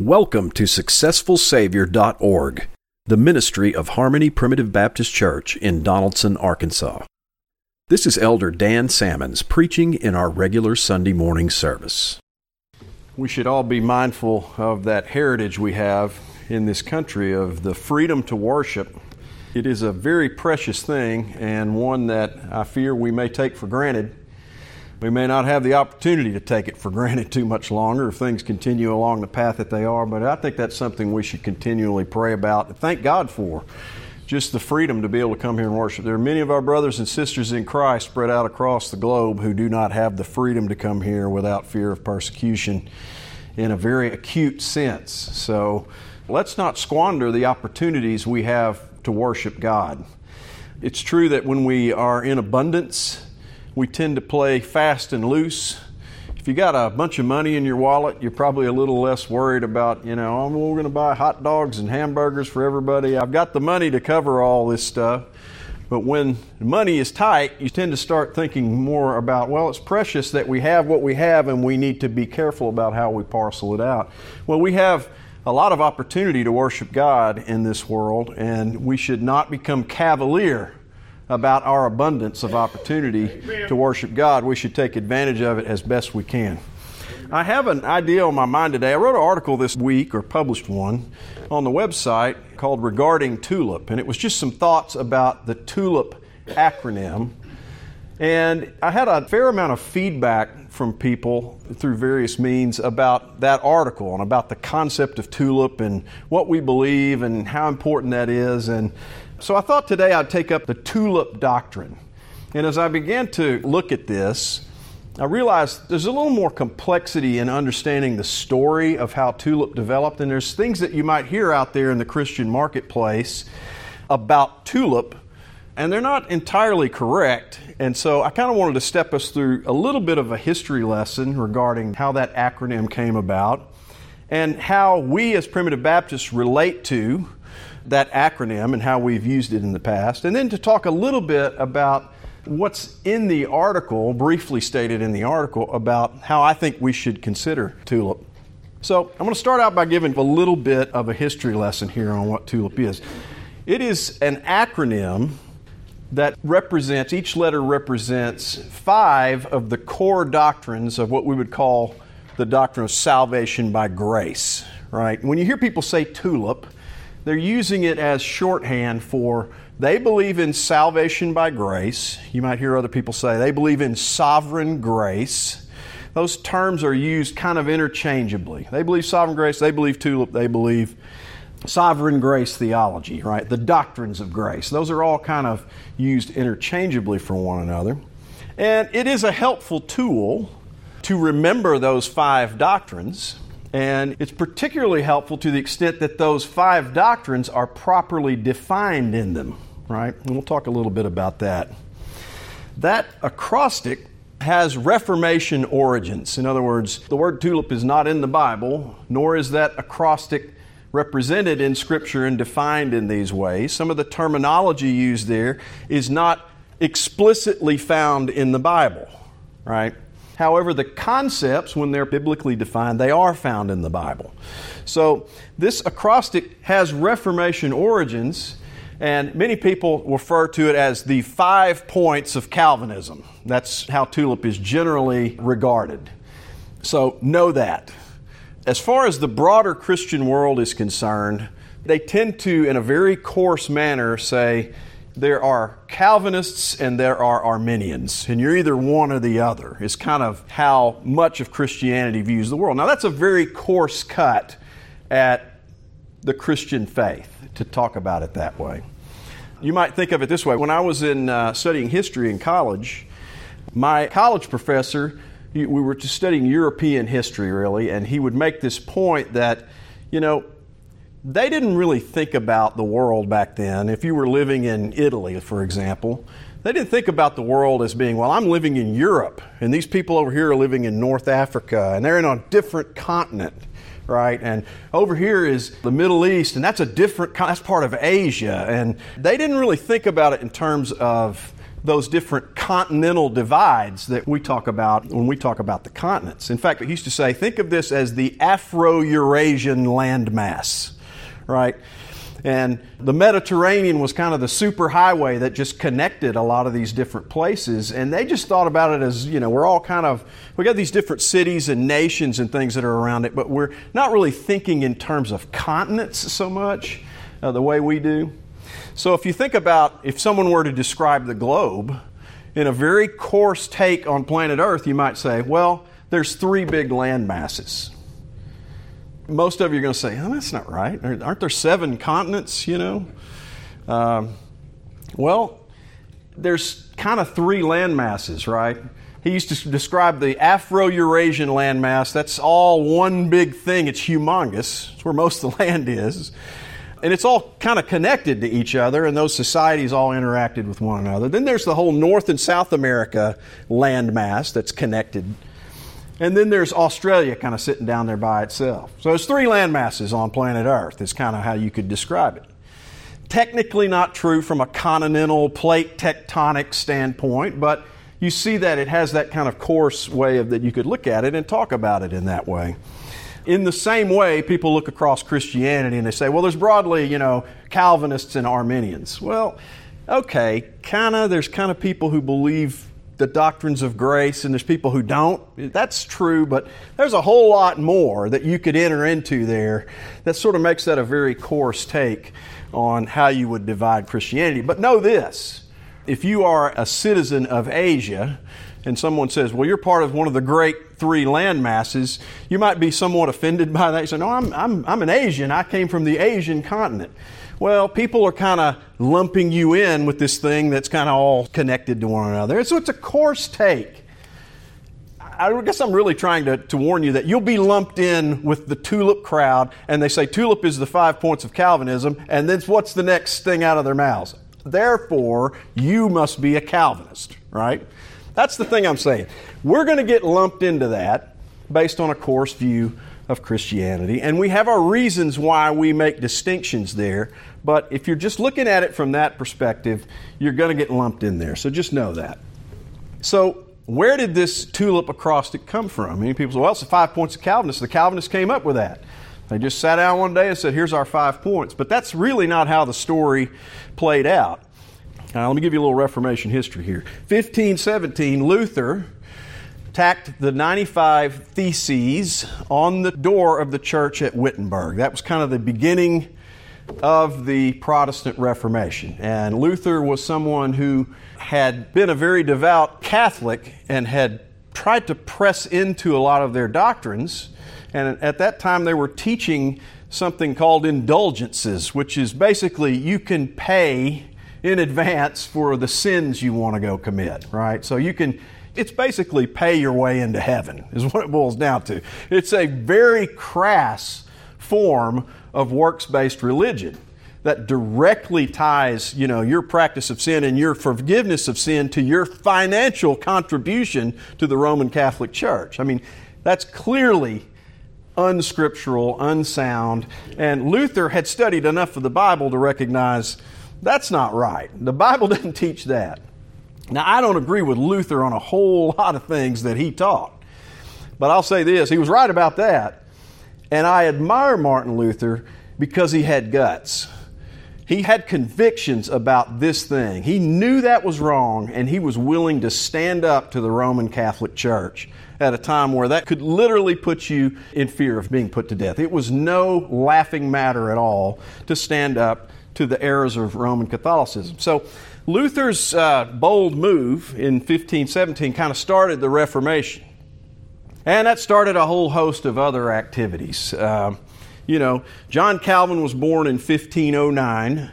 Welcome to SuccessfulSavior.org, the ministry of Harmony Primitive Baptist Church in Donaldson, Arkansas. This is Elder Dan Salmons preaching in our regular Sunday morning service. We should all be mindful of that heritage we have in this country of the freedom to worship. It is a very precious thing and one that I fear we may take for granted we may not have the opportunity to take it for granted too much longer if things continue along the path that they are, but I think that's something we should continually pray about and thank God for. Just the freedom to be able to come here and worship. There are many of our brothers and sisters in Christ spread out across the globe who do not have the freedom to come here without fear of persecution in a very acute sense. So let's not squander the opportunities we have to worship God. It's true that when we are in abundance, we tend to play fast and loose. If you got a bunch of money in your wallet, you're probably a little less worried about, you know, oh, we're going to buy hot dogs and hamburgers for everybody. I've got the money to cover all this stuff. But when money is tight, you tend to start thinking more about, well, it's precious that we have what we have and we need to be careful about how we parcel it out. Well, we have a lot of opportunity to worship God in this world, and we should not become cavalier about our abundance of opportunity to worship God. We should take advantage of it as best we can. I have an idea on my mind today. I wrote an article this week, or published one, on the website called Regarding TULIP, and it was just some thoughts about the TULIP acronym. And I had a fair amount of feedback from people through various means about that article and about the concept of TULIP and what we believe and how important that is. And so I thought today I'd take up the tulip doctrine. And as I began to look at this, I realized there's a little more complexity in understanding the story of how tulip developed, and there's things that you might hear out there in the Christian marketplace about tulip, and they're not entirely correct. And so I kind of wanted to step us through a little bit of a history lesson regarding how that acronym came about and how we as primitive Baptists relate to that acronym and how we've used it in the past, and then to talk a little bit about what's in the article, briefly stated in the article, about how I think we should consider TULIP. So I'm going to start out by giving a little bit of a history lesson here on what TULIP is. It is an acronym that represents, each letter represents five of the core doctrines of what we would call the doctrine of salvation by grace, right? When you hear people say TULIP, they're using it as shorthand for they believe in salvation by grace. You might hear other people say they believe in sovereign grace. Those terms are used kind of interchangeably. They believe sovereign grace, they believe tulip, they believe sovereign grace theology, right? The doctrines of grace. Those are all kind of used interchangeably for one another. And it is a helpful tool to remember those five doctrines and it's particularly helpful to the extent that those five doctrines are properly defined in them, right? And we'll talk a little bit about that. That acrostic has Reformation origins. In other words, the word tulip is not in the Bible, nor is that acrostic represented in Scripture and defined in these ways. Some of the terminology used there is not explicitly found in the Bible, right? However, the concepts, when they're biblically defined, they are found in the Bible. So this acrostic has Reformation origins, and many people refer to it as the five points of Calvinism. That's how tulip is generally regarded. So know that. As far as the broader Christian world is concerned, they tend to, in a very coarse manner, say, there are Calvinists and there are Arminians, and you're either one or the other, is kind of how much of Christianity views the world. Now, that's a very coarse cut at the Christian faith to talk about it that way. You might think of it this way when I was in uh, studying history in college, my college professor, we were studying European history really, and he would make this point that, you know, they didn't really think about the world back then. If you were living in Italy, for example, they didn't think about the world as being, well, I'm living in Europe, and these people over here are living in North Africa, and they're in a different continent, right? And over here is the Middle East, and that's a different, that's part of Asia. And they didn't really think about it in terms of those different continental divides that we talk about when we talk about the continents. In fact, he used to say, think of this as the Afro Eurasian landmass, right? And the Mediterranean was kind of the superhighway that just connected a lot of these different places. And they just thought about it as, you know, we're all kind of, we got these different cities and nations and things that are around it, but we're not really thinking in terms of continents so much uh, the way we do. So if you think about if someone were to describe the globe in a very coarse take on planet Earth, you might say, well, there's three big land masses most of you are going to say, oh, that's not right. Aren't there seven continents, you know? Um, well, there's kind of three land masses, right? He used to describe the Afro Eurasian landmass. That's all one big thing. It's humongous. It's where most of the land is. And it's all kind of connected to each other, and those societies all interacted with one another. Then there's the whole North and South America landmass that's connected and then there's Australia kind of sitting down there by itself. So there's three land masses on planet Earth, is kind of how you could describe it. Technically not true from a continental plate tectonic standpoint, but you see that it has that kind of coarse way of that you could look at it and talk about it in that way. In the same way, people look across Christianity and they say, well, there's broadly, you know, Calvinists and Arminians. Well, okay, kind of, there's kind of people who believe the doctrines of grace, and there's people who don't. That's true, but there's a whole lot more that you could enter into there that sort of makes that a very coarse take on how you would divide Christianity. But know this if you are a citizen of Asia, and someone says, Well, you're part of one of the great three land masses, you might be somewhat offended by that. You say, No, I'm, I'm, I'm an Asian. I came from the Asian continent. Well, people are kind of lumping you in with this thing that's kind of all connected to one another. so it's a coarse take. I guess I'm really trying to, to warn you that you'll be lumped in with the tulip crowd, and they say tulip is the five points of Calvinism, and then what's the next thing out of their mouths? Therefore, you must be a Calvinist, right? That's the thing I'm saying. We're going to get lumped into that based on a coarse view of Christianity. And we have our reasons why we make distinctions there. But if you're just looking at it from that perspective, you're going to get lumped in there. So just know that. So, where did this tulip acrostic come from? Many people say, well, it's the five points of Calvinists. The Calvinists came up with that. They just sat down one day and said, here's our five points. But that's really not how the story played out. Now, let me give you a little Reformation history here. 1517, Luther tacked the 95 Theses on the door of the church at Wittenberg. That was kind of the beginning of the Protestant Reformation. And Luther was someone who had been a very devout Catholic and had tried to press into a lot of their doctrines. And at that time, they were teaching something called indulgences, which is basically you can pay in advance for the sins you want to go commit, right? So you can it's basically pay your way into heaven, is what it boils down to. It's a very crass form of works based religion that directly ties you know your practice of sin and your forgiveness of sin to your financial contribution to the Roman Catholic Church. I mean, that's clearly unscriptural, unsound, and Luther had studied enough of the Bible to recognize that's not right. The Bible doesn't teach that. Now, I don't agree with Luther on a whole lot of things that he taught, but I'll say this he was right about that. And I admire Martin Luther because he had guts. He had convictions about this thing. He knew that was wrong, and he was willing to stand up to the Roman Catholic Church at a time where that could literally put you in fear of being put to death. It was no laughing matter at all to stand up to the errors of Roman Catholicism. So, Luther's uh, bold move in 1517 kind of started the Reformation. And that started a whole host of other activities. Uh, you know, John Calvin was born in 1509,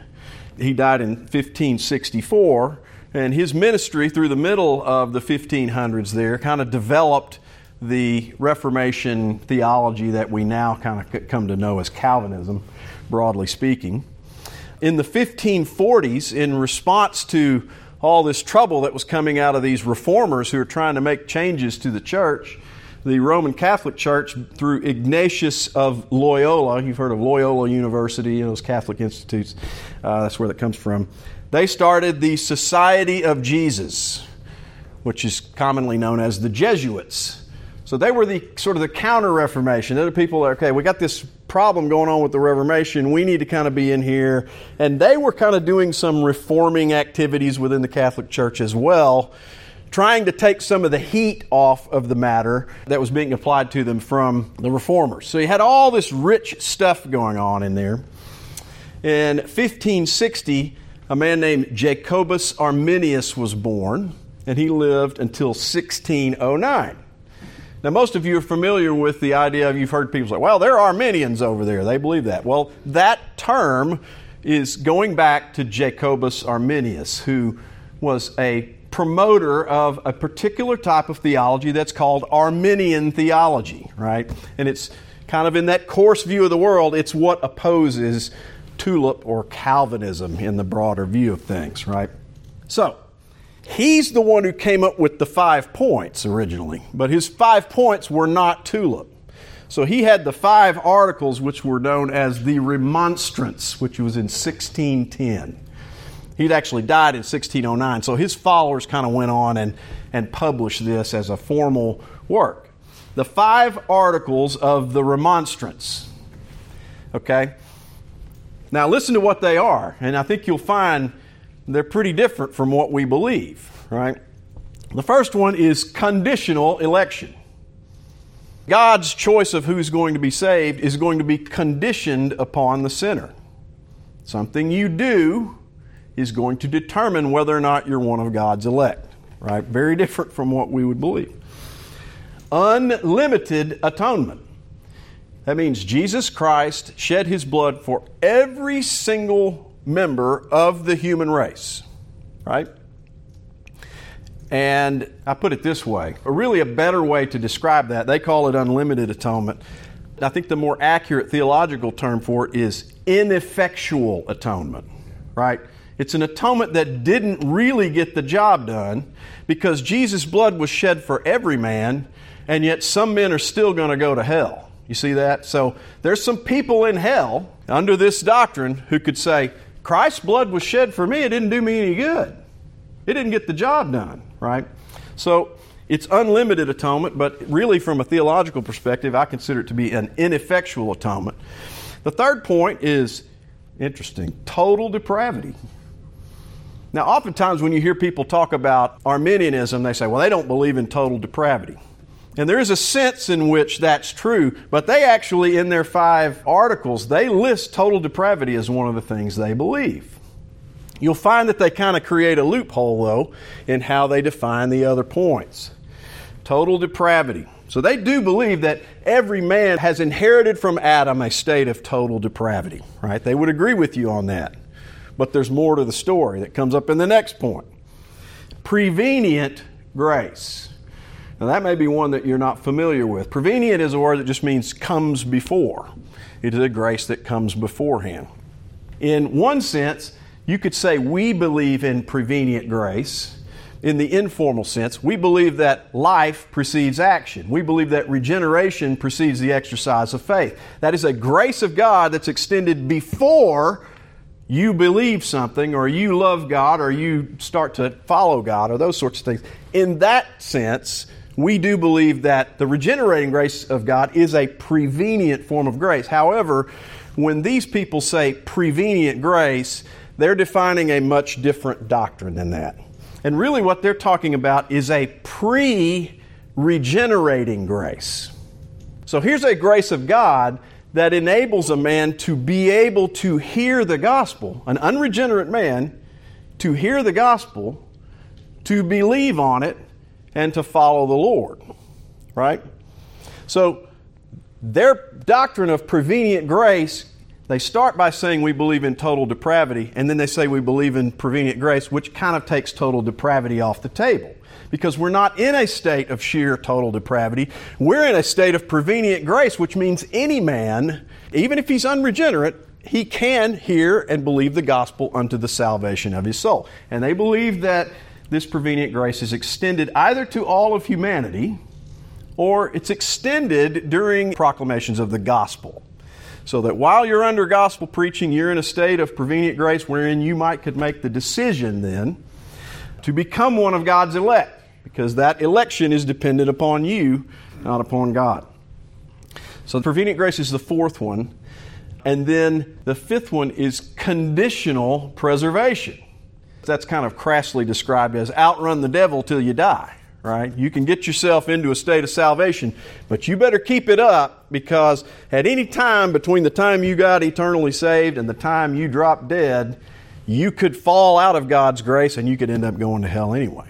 he died in 1564, and his ministry through the middle of the 1500s there kind of developed the Reformation theology that we now kind of come to know as Calvinism, broadly speaking in the 1540s, in response to all this trouble that was coming out of these reformers who were trying to make changes to the church, the Roman Catholic Church through Ignatius of Loyola. You've heard of Loyola University, and those Catholic institutes. Uh, that's where that comes from. They started the Society of Jesus, which is commonly known as the Jesuits. So they were the sort of the counter Reformation. They're the people okay, we got this problem going on with the Reformation. We need to kind of be in here. And they were kind of doing some reforming activities within the Catholic Church as well, trying to take some of the heat off of the matter that was being applied to them from the reformers. So you had all this rich stuff going on in there. In 1560, a man named Jacobus Arminius was born, and he lived until 1609. Now, most of you are familiar with the idea of you've heard people say, well, there are Arminians over there. They believe that. Well, that term is going back to Jacobus Arminius, who was a promoter of a particular type of theology that's called Arminian theology, right? And it's kind of in that coarse view of the world, it's what opposes tulip or Calvinism in the broader view of things, right? So, He's the one who came up with the five points originally, but his five points were not tulip. So he had the five articles which were known as the Remonstrance, which was in 1610. He'd actually died in 1609, so his followers kind of went on and, and published this as a formal work. The five articles of the Remonstrance. Okay? Now listen to what they are, and I think you'll find they're pretty different from what we believe, right? The first one is conditional election. God's choice of who's going to be saved is going to be conditioned upon the sinner. Something you do is going to determine whether or not you're one of God's elect, right? Very different from what we would believe. Unlimited atonement. That means Jesus Christ shed his blood for every single member of the human race, right? And I put it this way, or really a better way to describe that, they call it unlimited atonement. I think the more accurate theological term for it is ineffectual atonement, right? It's an atonement that didn't really get the job done because Jesus' blood was shed for every man, and yet some men are still going to go to hell. You see that? So there's some people in hell under this doctrine who could say, Christ's blood was shed for me, it didn't do me any good. It didn't get the job done, right? So it's unlimited atonement, but really, from a theological perspective, I consider it to be an ineffectual atonement. The third point is interesting total depravity. Now, oftentimes when you hear people talk about Arminianism, they say, well, they don't believe in total depravity. And there is a sense in which that's true, but they actually, in their five articles, they list total depravity as one of the things they believe. You'll find that they kind of create a loophole, though, in how they define the other points. Total depravity. So they do believe that every man has inherited from Adam a state of total depravity, right? They would agree with you on that. But there's more to the story that comes up in the next point. Prevenient grace. Now, that may be one that you're not familiar with. Prevenient is a word that just means comes before, it is a grace that comes beforehand. In one sense, you could say we believe in prevenient grace. In the informal sense, we believe that life precedes action. We believe that regeneration precedes the exercise of faith. That is a grace of God that's extended before you believe something or you love God or you start to follow God or those sorts of things. In that sense, we do believe that the regenerating grace of God is a prevenient form of grace. However, when these people say prevenient grace, they're defining a much different doctrine than that. And really, what they're talking about is a pre regenerating grace. So here's a grace of God that enables a man to be able to hear the gospel, an unregenerate man, to hear the gospel, to believe on it, and to follow the Lord. Right? So, their doctrine of prevenient grace, they start by saying we believe in total depravity, and then they say we believe in prevenient grace, which kind of takes total depravity off the table. Because we're not in a state of sheer total depravity. We're in a state of prevenient grace, which means any man, even if he's unregenerate, he can hear and believe the gospel unto the salvation of his soul. And they believe that this prevenient grace is extended either to all of humanity or it's extended during proclamations of the gospel. So that while you're under gospel preaching, you're in a state of prevenient grace wherein you might could make the decision then to become one of God's elect, because that election is dependent upon you, not upon God. So the prevenient grace is the fourth one. And then the fifth one is conditional preservation. That's kind of crassly described as outrun the devil till you die, right? You can get yourself into a state of salvation, but you better keep it up because at any time between the time you got eternally saved and the time you drop dead, you could fall out of God's grace and you could end up going to hell anyway.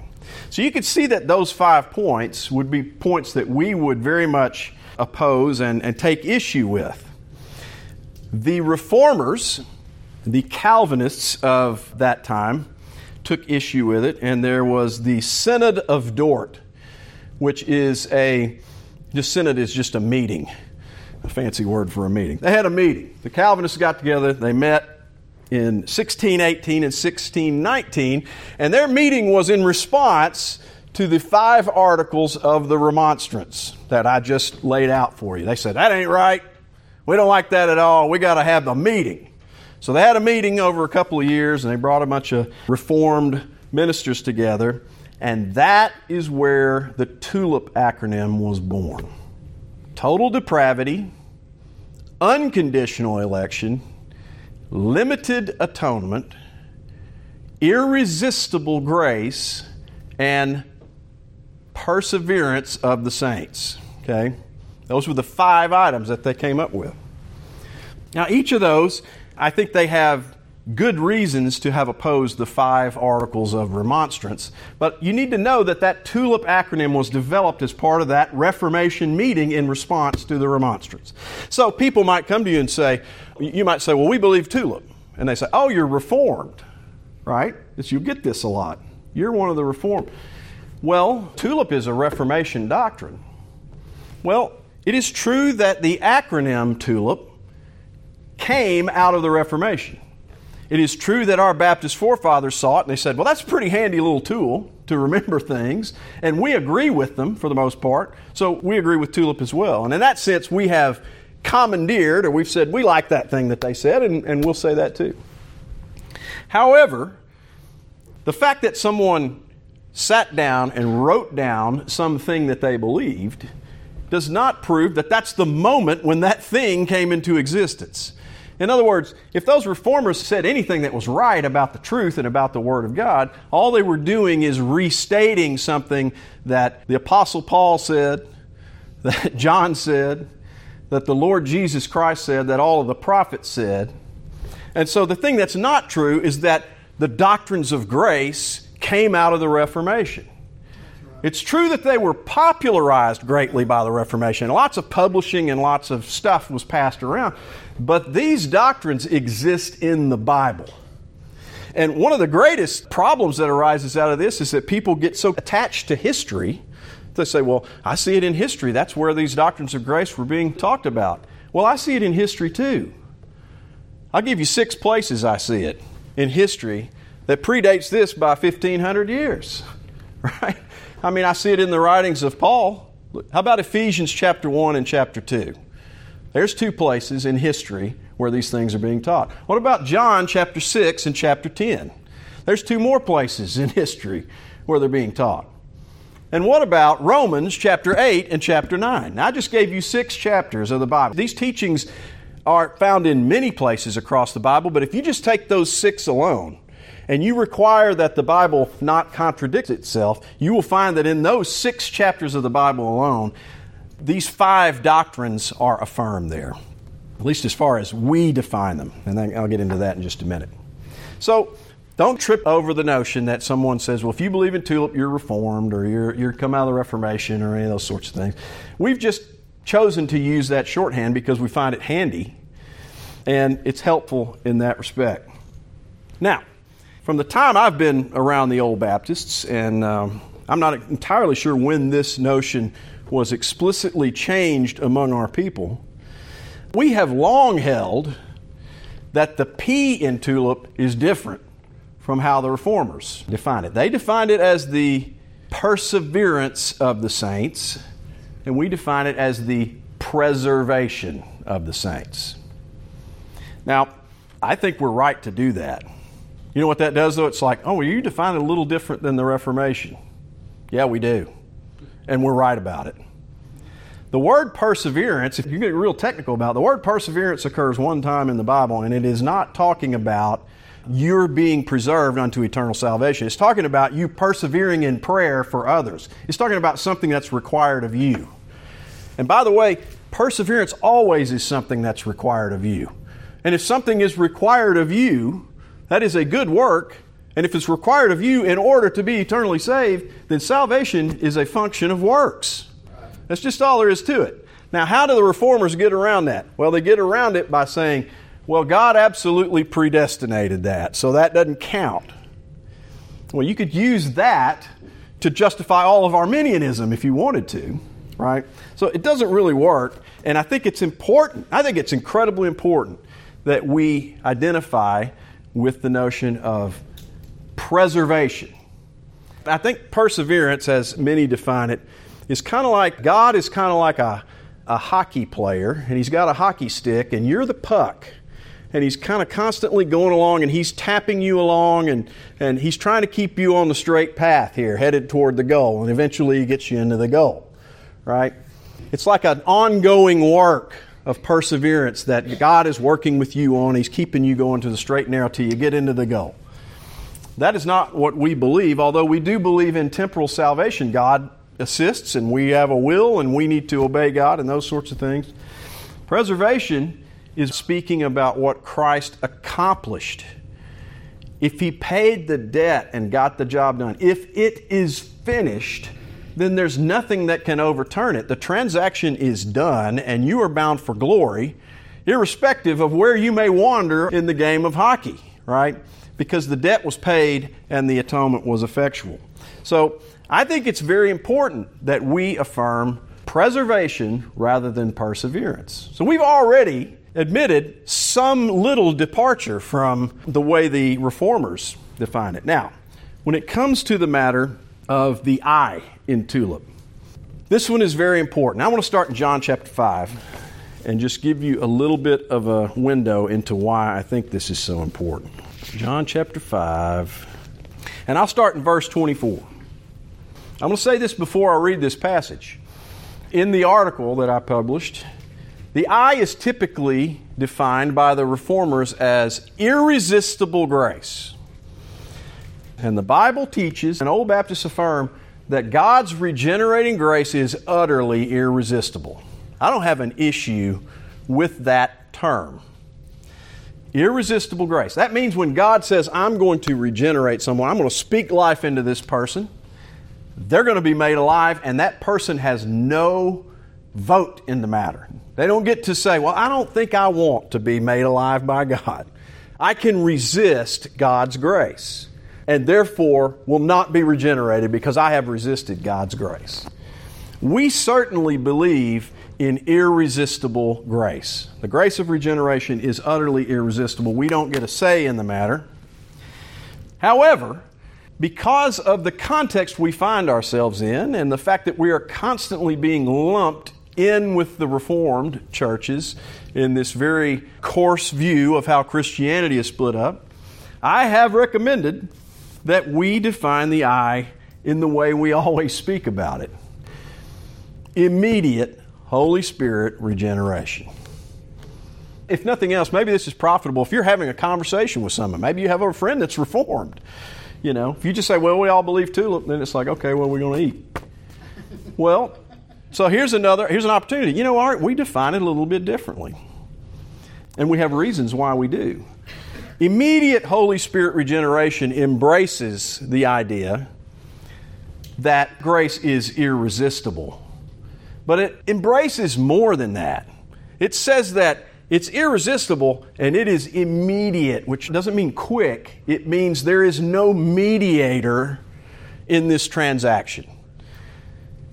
So you could see that those five points would be points that we would very much oppose and, and take issue with. The reformers, the Calvinists of that time, took issue with it, and there was the Synod of Dort, which is a, the Synod is just a meeting, a fancy word for a meeting. They had a meeting. The Calvinists got together, they met in 1618 and 1619, and their meeting was in response to the five articles of the remonstrance that I just laid out for you. They said, That ain't right. We don't like that at all. We got to have the meeting. So they had a meeting over a couple of years and they brought a bunch of reformed ministers together. And that is where the TULIP acronym was born total depravity, unconditional election, limited atonement, irresistible grace, and perseverance of the saints. Okay? Those were the five items that they came up with. Now, each of those, I think they have good reasons to have opposed the five articles of remonstrance. But you need to know that that TULIP acronym was developed as part of that Reformation meeting in response to the remonstrance. So people might come to you and say, you might say, well, we believe TULIP. And they say, oh, you're reformed, right? you get this a lot. You're one of the reformed. Well, TULIP is a Reformation doctrine. Well, it is true that the acronym TULIP came out of the Reformation. It is true that our Baptist forefathers saw it and they said, well, that's a pretty handy little tool to remember things. And we agree with them for the most part. So we agree with TULIP as well. And in that sense, we have commandeered or we've said we like that thing that they said, and, and we'll say that too. However, the fact that someone sat down and wrote down something that they believed does not prove that that's the moment when that thing came into existence. In other words, if those reformers said anything that was right about the truth and about the Word of God, all they were doing is restating something that the Apostle Paul said, that John said, that the Lord Jesus Christ said, that all of the prophets said. And so the thing that's not true is that the doctrines of grace came out of the Reformation. It's true that they were popularized greatly by the Reformation. Lots of publishing and lots of stuff was passed around. But these doctrines exist in the Bible. And one of the greatest problems that arises out of this is that people get so attached to history. They say, well, I see it in history. That's where these doctrines of grace were being talked about. Well, I see it in history too. I'll give you six places I see it in history that predates this by 1,500 years. Right? I mean, I see it in the writings of Paul. How about Ephesians chapter 1 and chapter 2? There's two places in history where these things are being taught. What about John chapter 6 and chapter 10? There's two more places in history where they're being taught. And what about Romans chapter 8 and chapter 9? Now, I just gave you six chapters of the Bible. These teachings are found in many places across the Bible, but if you just take those six alone, and you require that the Bible not contradict itself, you will find that in those six chapters of the Bible alone, these five doctrines are affirmed there, at least as far as we define them. And I'll get into that in just a minute. So, don't trip over the notion that someone says, well, if you believe in tulip, you're reformed or you're, you're come out of the Reformation or any of those sorts of things. We've just chosen to use that shorthand because we find it handy and it's helpful in that respect. Now, from the time I've been around the old Baptists, and um, I'm not entirely sure when this notion was explicitly changed among our people, we have long held that the P in tulip is different from how the reformers define it. They defined it as the perseverance of the saints, and we define it as the preservation of the saints. Now, I think we're right to do that. You know what that does, though? It's like, oh, well, you define it a little different than the Reformation. Yeah, we do. And we're right about it. The word perseverance, if you get real technical about it, the word perseverance occurs one time in the Bible, and it is not talking about you're being preserved unto eternal salvation. It's talking about you persevering in prayer for others. It's talking about something that's required of you. And by the way, perseverance always is something that's required of you. And if something is required of you, that is a good work. And if it's required of you in order to be eternally saved, then salvation is a function of works. That's just all there is to it. Now, how do the reformers get around that? Well, they get around it by saying, well, God absolutely predestinated that, so that doesn't count. Well, you could use that to justify all of Arminianism if you wanted to, right? So it doesn't really work, and I think it's important, I think it's incredibly important that we identify with the notion of preservation. I think perseverance, as many define it, is kind of like God is kind of like a, a hockey player, and he's got a hockey stick, and you're the puck. And he's kind of constantly going along and he's tapping you along and, and he's trying to keep you on the straight path here, headed toward the goal, and eventually he gets you into the goal. Right? It's like an ongoing work of perseverance that God is working with you on. He's keeping you going to the straight and narrow till you get into the goal. That is not what we believe, although we do believe in temporal salvation. God assists, and we have a will, and we need to obey God, and those sorts of things. Preservation is speaking about what Christ accomplished. If He paid the debt and got the job done, if it is finished, then there's nothing that can overturn it. The transaction is done, and you are bound for glory, irrespective of where you may wander in the game of hockey, right? Because the debt was paid and the atonement was effectual. So I think it's very important that we affirm preservation rather than perseverance. So we've already admitted some little departure from the way the reformers define it. Now, when it comes to the matter of the I in tulip. This one is very important. I want to start in John chapter 5 and just give you a little bit of a window into why I think this is so important. John chapter 5, and I'll start in verse 24. I'm going to say this before I read this passage. In the article that I published, the eye is typically defined by the reformers as irresistible grace. And the Bible teaches, and Old Baptists affirm, that God's regenerating grace is utterly irresistible. I don't have an issue with that term. Irresistible grace. That means when God says, I'm going to regenerate someone, I'm going to speak life into this person, they're going to be made alive, and that person has no vote in the matter. They don't get to say, Well, I don't think I want to be made alive by God. I can resist God's grace and therefore will not be regenerated because I have resisted God's grace. We certainly believe in irresistible grace. The grace of regeneration is utterly irresistible. We don't get a say in the matter. However, because of the context we find ourselves in and the fact that we are constantly being lumped in with the Reformed churches in this very coarse view of how Christianity is split up, I have recommended that we define the I in the way we always speak about it immediate Holy Spirit regeneration. If nothing else, maybe this is profitable if you're having a conversation with someone. Maybe you have a friend that's reformed. You know, if you just say, well, we all believe tulip, then it's like, okay, well, we're going to eat? well, so here's another, here's an opportunity. You know, Art, we define it a little bit differently. And we have reasons why we do. Immediate Holy Spirit regeneration embraces the idea that grace is irresistible. But it embraces more than that. It says that it's irresistible and it is immediate, which doesn't mean quick. It means there is no mediator in this transaction.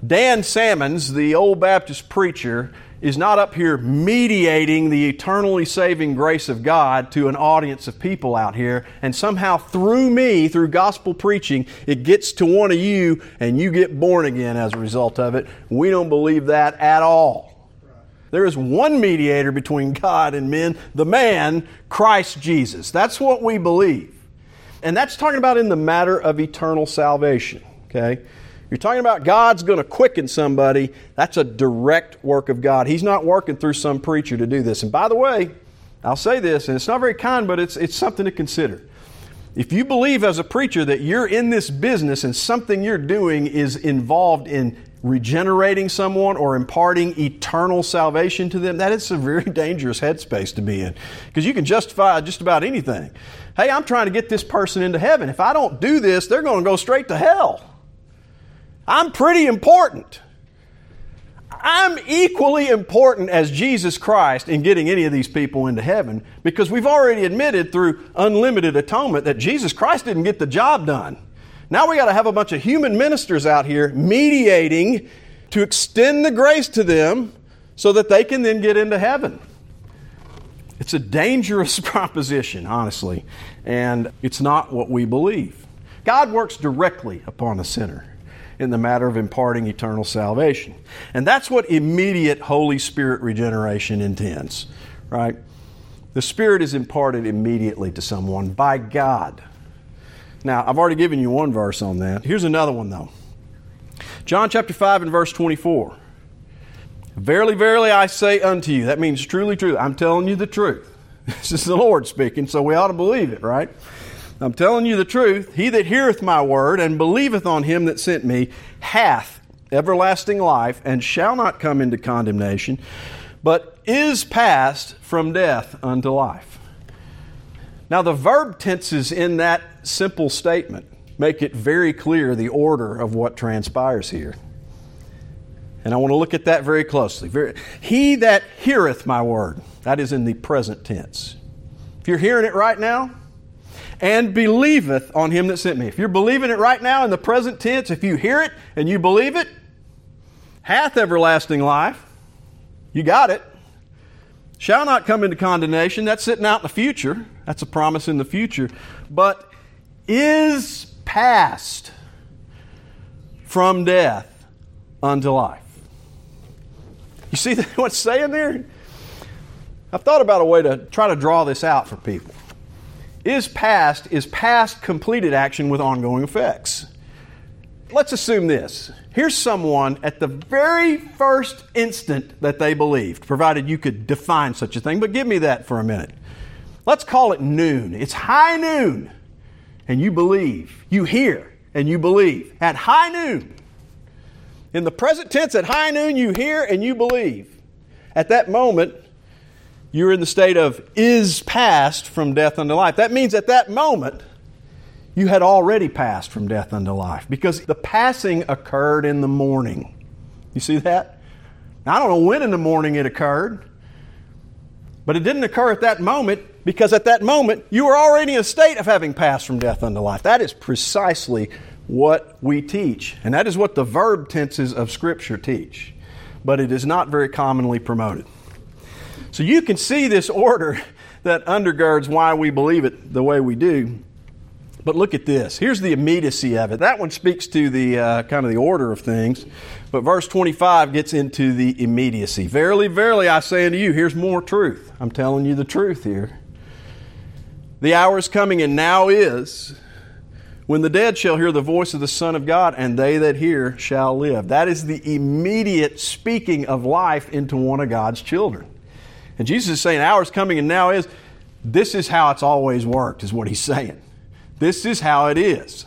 Dan Salmons, the old Baptist preacher, is not up here mediating the eternally saving grace of God to an audience of people out here, and somehow through me, through gospel preaching, it gets to one of you and you get born again as a result of it. We don't believe that at all. There is one mediator between God and men, the man, Christ Jesus. That's what we believe. And that's talking about in the matter of eternal salvation, okay? You're talking about God's going to quicken somebody. That's a direct work of God. He's not working through some preacher to do this. And by the way, I'll say this, and it's not very kind, but it's, it's something to consider. If you believe as a preacher that you're in this business and something you're doing is involved in regenerating someone or imparting eternal salvation to them, that is a very dangerous headspace to be in. Because you can justify just about anything. Hey, I'm trying to get this person into heaven. If I don't do this, they're going to go straight to hell. I'm pretty important. I'm equally important as Jesus Christ in getting any of these people into heaven because we've already admitted through unlimited atonement that Jesus Christ didn't get the job done. Now we got to have a bunch of human ministers out here mediating to extend the grace to them so that they can then get into heaven. It's a dangerous proposition, honestly, and it's not what we believe. God works directly upon a sinner in the matter of imparting eternal salvation. And that's what immediate Holy Spirit regeneration intends, right? The Spirit is imparted immediately to someone by God. Now, I've already given you one verse on that. Here's another one, though. John chapter 5 and verse 24. Verily, verily, I say unto you. That means truly, truly. I'm telling you the truth. This is the Lord speaking, so we ought to believe it, right? I'm telling you the truth. He that heareth my word and believeth on him that sent me hath everlasting life and shall not come into condemnation, but is passed from death unto life. Now, the verb tenses in that simple statement make it very clear the order of what transpires here. And I want to look at that very closely. He that heareth my word, that is in the present tense. If you're hearing it right now, and believeth on him that sent me. If you're believing it right now in the present tense, if you hear it and you believe it, hath everlasting life. You got it. Shall not come into condemnation. That's sitting out in the future. That's a promise in the future. But is passed from death unto life. You see what's saying there? I've thought about a way to try to draw this out for people is past is past completed action with ongoing effects. Let's assume this. Here's someone at the very first instant that they believed, provided you could define such a thing, but give me that for a minute. Let's call it noon. It's high noon, and you believe. You hear, and you believe. At high noon, in the present tense, at high noon, you hear and you believe. At that moment, you're in the state of is passed from death unto life. That means at that moment, you had already passed from death unto life because the passing occurred in the morning. You see that? Now, I don't know when in the morning it occurred, but it didn't occur at that moment because at that moment you were already in a state of having passed from death unto life. That is precisely what we teach, and that is what the verb tenses of Scripture teach, but it is not very commonly promoted. So you can see this order that undergirds why we believe it the way we do. But look at this. Here's the immediacy of it. That one speaks to the uh, kind of the order of things. But verse 25 gets into the immediacy. Verily, verily, I say unto you, here's more truth. I'm telling you the truth here. The hour is coming, and now is, when the dead shall hear the voice of the Son of God, and they that hear shall live. That is the immediate speaking of life into one of God's children. And Jesus is saying, hour's coming and now is. This is how it's always worked, is what he's saying. This is how it is.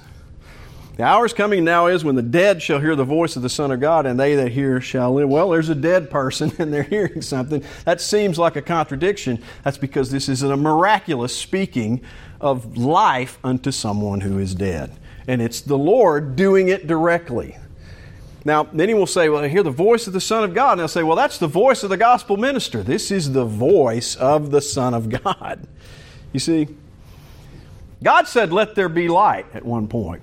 The hour's coming now is when the dead shall hear the voice of the Son of God, and they that hear shall live. Well, there's a dead person, and they're hearing something. That seems like a contradiction. That's because this is a miraculous speaking of life unto someone who is dead. And it's the Lord doing it directly. Now, he will say, Well, I hear the voice of the Son of God. And they'll say, Well, that's the voice of the gospel minister. This is the voice of the Son of God. You see, God said, Let there be light at one point.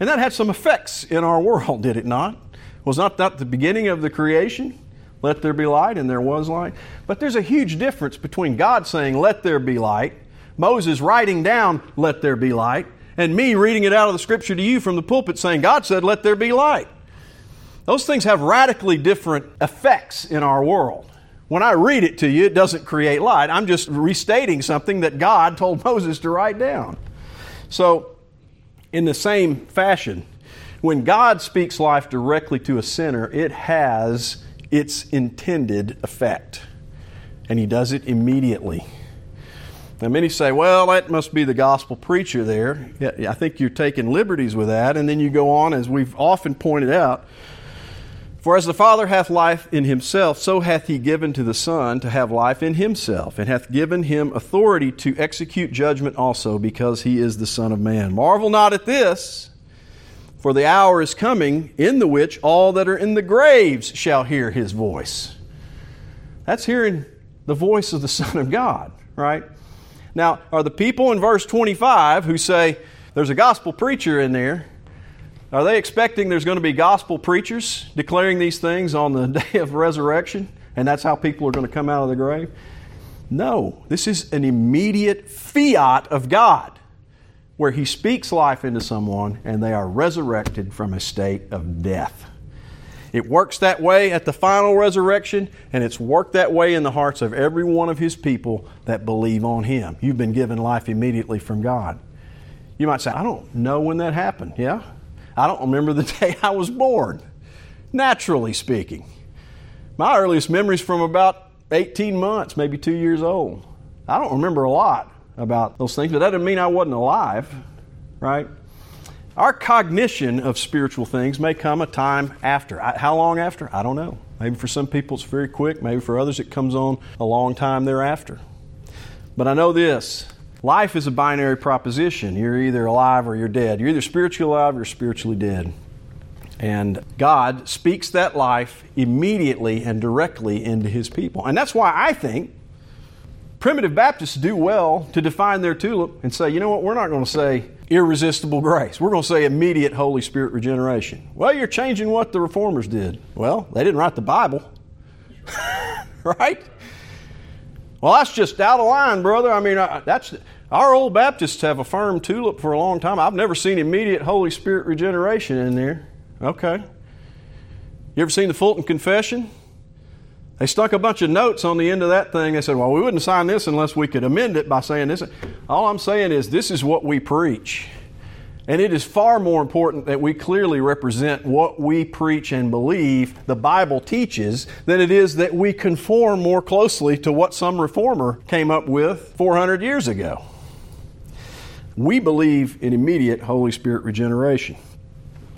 And that had some effects in our world, did it not? Was not that the beginning of the creation? Let there be light, and there was light. But there's a huge difference between God saying, Let there be light, Moses writing down, Let there be light, and me reading it out of the scripture to you from the pulpit saying, God said, Let there be light. Those things have radically different effects in our world. When I read it to you, it doesn't create light. I'm just restating something that God told Moses to write down. So, in the same fashion, when God speaks life directly to a sinner, it has its intended effect. And He does it immediately. Now, many say, well, that must be the gospel preacher there. I think you're taking liberties with that. And then you go on, as we've often pointed out, for as the Father hath life in himself, so hath he given to the Son to have life in himself, and hath given him authority to execute judgment also, because he is the Son of Man. Marvel not at this, for the hour is coming in the which all that are in the graves shall hear his voice. That's hearing the voice of the Son of God, right? Now, are the people in verse 25 who say there's a gospel preacher in there, are they expecting there's going to be gospel preachers declaring these things on the day of resurrection? And that's how people are going to come out of the grave? No. This is an immediate fiat of God where He speaks life into someone and they are resurrected from a state of death. It works that way at the final resurrection, and it's worked that way in the hearts of every one of His people that believe on Him. You've been given life immediately from God. You might say, I don't know when that happened. Yeah? I don't remember the day I was born, naturally speaking. My earliest memories from about 18 months, maybe two years old. I don't remember a lot about those things, but that didn't mean I wasn't alive, right? Our cognition of spiritual things may come a time after. How long after? I don't know. Maybe for some people it's very quick, maybe for others it comes on a long time thereafter. But I know this Life is a binary proposition. You're either alive or you're dead. You're either spiritually alive or you're spiritually dead. And God speaks that life immediately and directly into His people. And that's why I think primitive Baptists do well to define their tulip and say, you know what, we're not going to say irresistible grace. We're going to say immediate Holy Spirit regeneration. Well, you're changing what the reformers did. Well, they didn't write the Bible, right? Well, that's just out of line, brother. I mean, that's our old Baptists have affirmed tulip for a long time. I've never seen immediate Holy Spirit regeneration in there. Okay. You ever seen the Fulton Confession? They stuck a bunch of notes on the end of that thing. They said, well, we wouldn't sign this unless we could amend it by saying this. All I'm saying is, this is what we preach. And it is far more important that we clearly represent what we preach and believe the Bible teaches than it is that we conform more closely to what some reformer came up with 400 years ago. We believe in immediate Holy Spirit regeneration.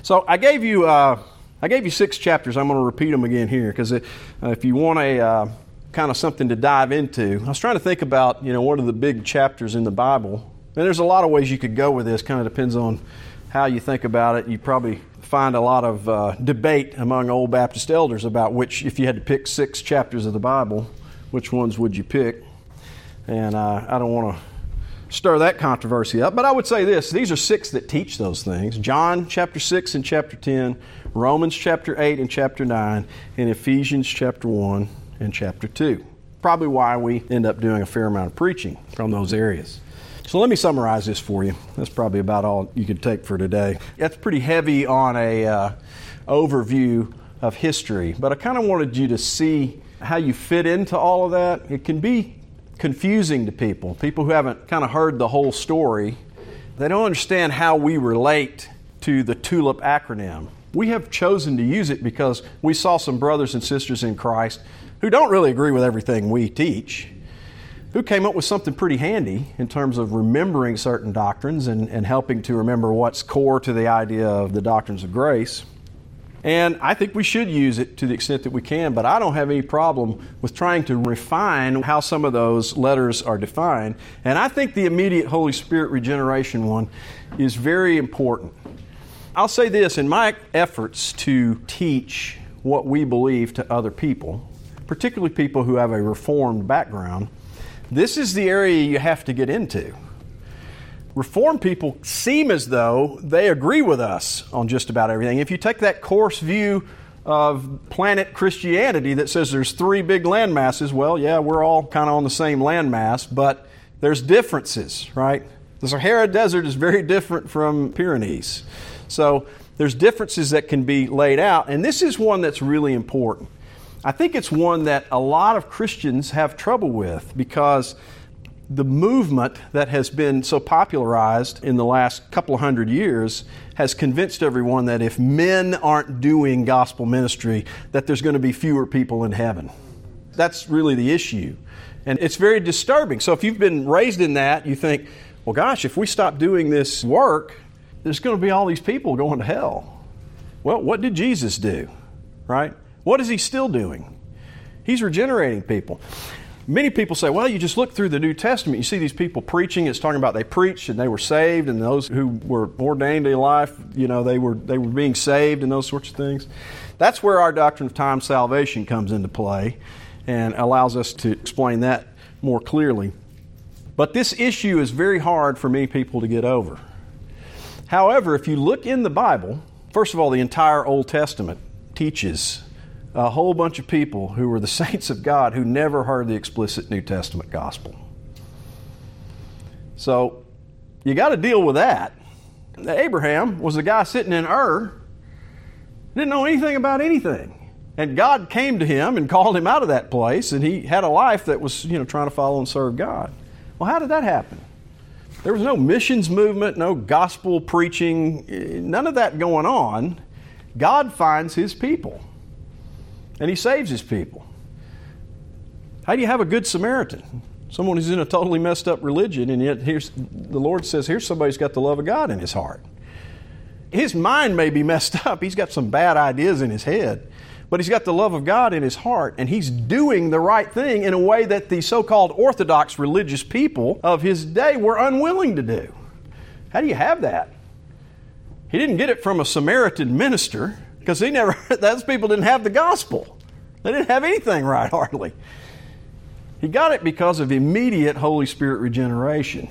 So I gave you, uh, I gave you six chapters. I'm going to repeat them again here because uh, if you want a uh, kind of something to dive into, I was trying to think about you know what are the big chapters in the Bible and there's a lot of ways you could go with this, kind of depends on how you think about it. You probably find a lot of uh, debate among old Baptist elders about which, if you had to pick six chapters of the Bible, which ones would you pick? And uh, I don't want to stir that controversy up, but I would say this these are six that teach those things John chapter 6 and chapter 10, Romans chapter 8 and chapter 9, and Ephesians chapter 1 and chapter 2. Probably why we end up doing a fair amount of preaching from those areas. So let me summarize this for you. That's probably about all you could take for today. That's pretty heavy on a uh, overview of history, but I kind of wanted you to see how you fit into all of that. It can be confusing to people, people who haven't kind of heard the whole story. They don't understand how we relate to the TULIP acronym. We have chosen to use it because we saw some brothers and sisters in Christ who don't really agree with everything we teach who came up with something pretty handy in terms of remembering certain doctrines and, and helping to remember what's core to the idea of the doctrines of grace. And I think we should use it to the extent that we can, but I don't have any problem with trying to refine how some of those letters are defined. And I think the immediate Holy Spirit regeneration one is very important. I'll say this in my efforts to teach what we believe to other people, particularly people who have a reformed background, this is the area you have to get into. Reformed people seem as though they agree with us on just about everything. If you take that coarse view of planet Christianity that says there's three big land masses. Well, yeah, we're all kind of on the same land mass, but there's differences, right? The Sahara Desert is very different from Pyrenees. So there's differences that can be laid out, and this is one that's really important. I think it's one that a lot of Christians have trouble with because the movement that has been so popularized in the last couple of hundred years has convinced everyone that if men aren't doing gospel ministry, that there's going to be fewer people in heaven. That's really the issue. And it's very disturbing. So if you've been raised in that, you think, well, gosh, if we stop doing this work, there's going to be all these people going to hell. Well, what did Jesus do? Right? What is he still doing? He's regenerating people. Many people say, well, you just look through the New Testament, you see these people preaching, it's talking about they preached and they were saved, and those who were ordained to life, you know, they were, they were being saved and those sorts of things. That's where our doctrine of time salvation comes into play and allows us to explain that more clearly. But this issue is very hard for many people to get over. However, if you look in the Bible, first of all, the entire Old Testament teaches a whole bunch of people who were the saints of God who never heard the explicit New Testament gospel. So you got to deal with that. Abraham was a guy sitting in Ur, didn't know anything about anything. And God came to him and called him out of that place, and he had a life that was, you know, trying to follow and serve God. Well, how did that happen? There was no missions movement, no gospel preaching, eh, none of that going on. God finds his people and he saves his people. How do you have a good Samaritan? Someone who's in a totally messed up religion, and yet here's, the Lord says, here's somebody who's got the love of God in his heart. His mind may be messed up, he's got some bad ideas in his head, but he's got the love of God in his heart, and he's doing the right thing in a way that the so called Orthodox religious people of his day were unwilling to do. How do you have that? He didn't get it from a Samaritan minister. Because he never, those people didn't have the gospel. They didn't have anything right, hardly. He got it because of immediate Holy Spirit regeneration.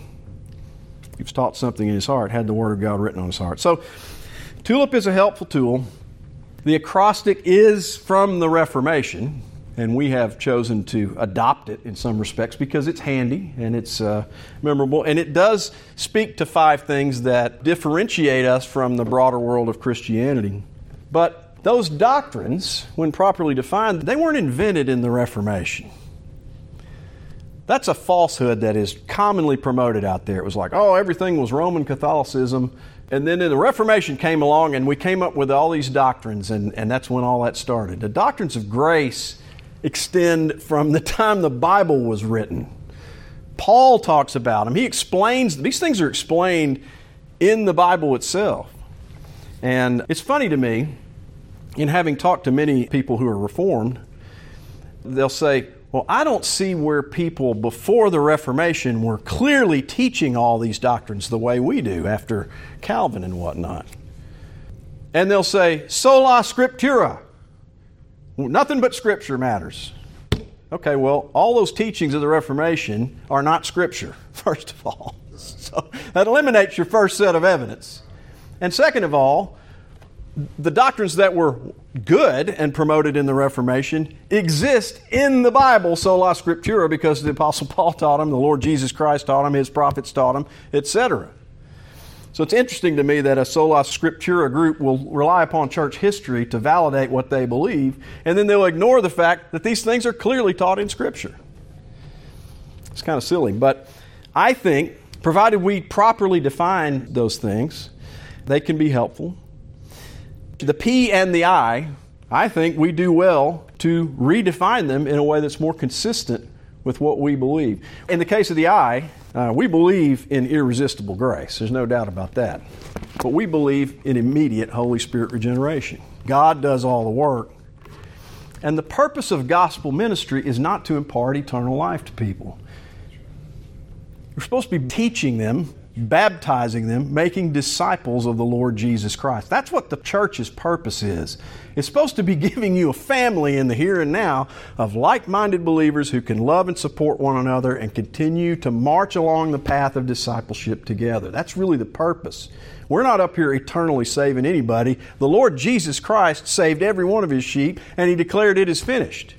He was taught something in his heart, had the Word of God written on his heart. So, TULIP is a helpful tool. The acrostic is from the Reformation, and we have chosen to adopt it in some respects because it's handy and it's uh, memorable. And it does speak to five things that differentiate us from the broader world of Christianity. But those doctrines, when properly defined, they weren't invented in the Reformation. That's a falsehood that is commonly promoted out there. It was like, oh, everything was Roman Catholicism. And then the Reformation came along and we came up with all these doctrines, and, and that's when all that started. The doctrines of grace extend from the time the Bible was written. Paul talks about them. He explains, these things are explained in the Bible itself. And it's funny to me in having talked to many people who are Reformed, they'll say, Well, I don't see where people before the Reformation were clearly teaching all these doctrines the way we do after Calvin and whatnot. And they'll say, Sola Scriptura. Nothing but Scripture matters. Okay, well, all those teachings of the Reformation are not Scripture, first of all. So that eliminates your first set of evidence. And second of all, the doctrines that were good and promoted in the Reformation exist in the Bible, sola scriptura, because the Apostle Paul taught them, the Lord Jesus Christ taught them, his prophets taught them, etc. So it's interesting to me that a sola scriptura group will rely upon church history to validate what they believe, and then they'll ignore the fact that these things are clearly taught in Scripture. It's kind of silly, but I think, provided we properly define those things, they can be helpful the P and the I, I think we do well to redefine them in a way that's more consistent with what we believe. In the case of the I, uh, we believe in irresistible grace. There's no doubt about that. But we believe in immediate Holy Spirit regeneration. God does all the work. And the purpose of gospel ministry is not to impart eternal life to people. We're supposed to be teaching them baptizing them, making disciples of the Lord Jesus Christ. That's what the church's purpose is. It's supposed to be giving you a family in the here and now of like minded believers who can love and support one another and continue to march along the path of discipleship together. That's really the purpose. We're not up here eternally saving anybody. The Lord Jesus Christ saved every one of his sheep and he declared it is finished.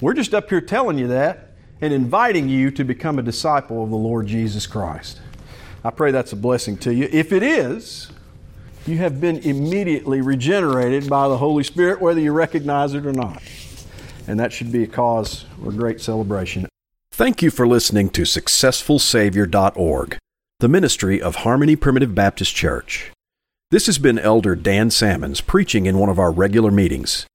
We're just up here telling you that and inviting you to become a disciple of the Lord Jesus Christ. I pray that's a blessing to you. If it is, you have been immediately regenerated by the Holy Spirit, whether you recognize it or not. And that should be a cause for great celebration. Thank you for listening to SuccessfulSavior.org, the ministry of Harmony Primitive Baptist Church. This has been Elder Dan Salmons preaching in one of our regular meetings.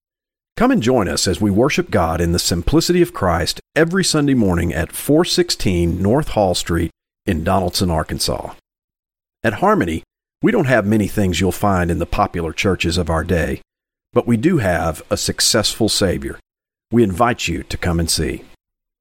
Come and join us as we worship God in the simplicity of Christ every Sunday morning at 416 North Hall Street in Donaldson, Arkansas. At Harmony, we don't have many things you'll find in the popular churches of our day, but we do have a successful Savior. We invite you to come and see.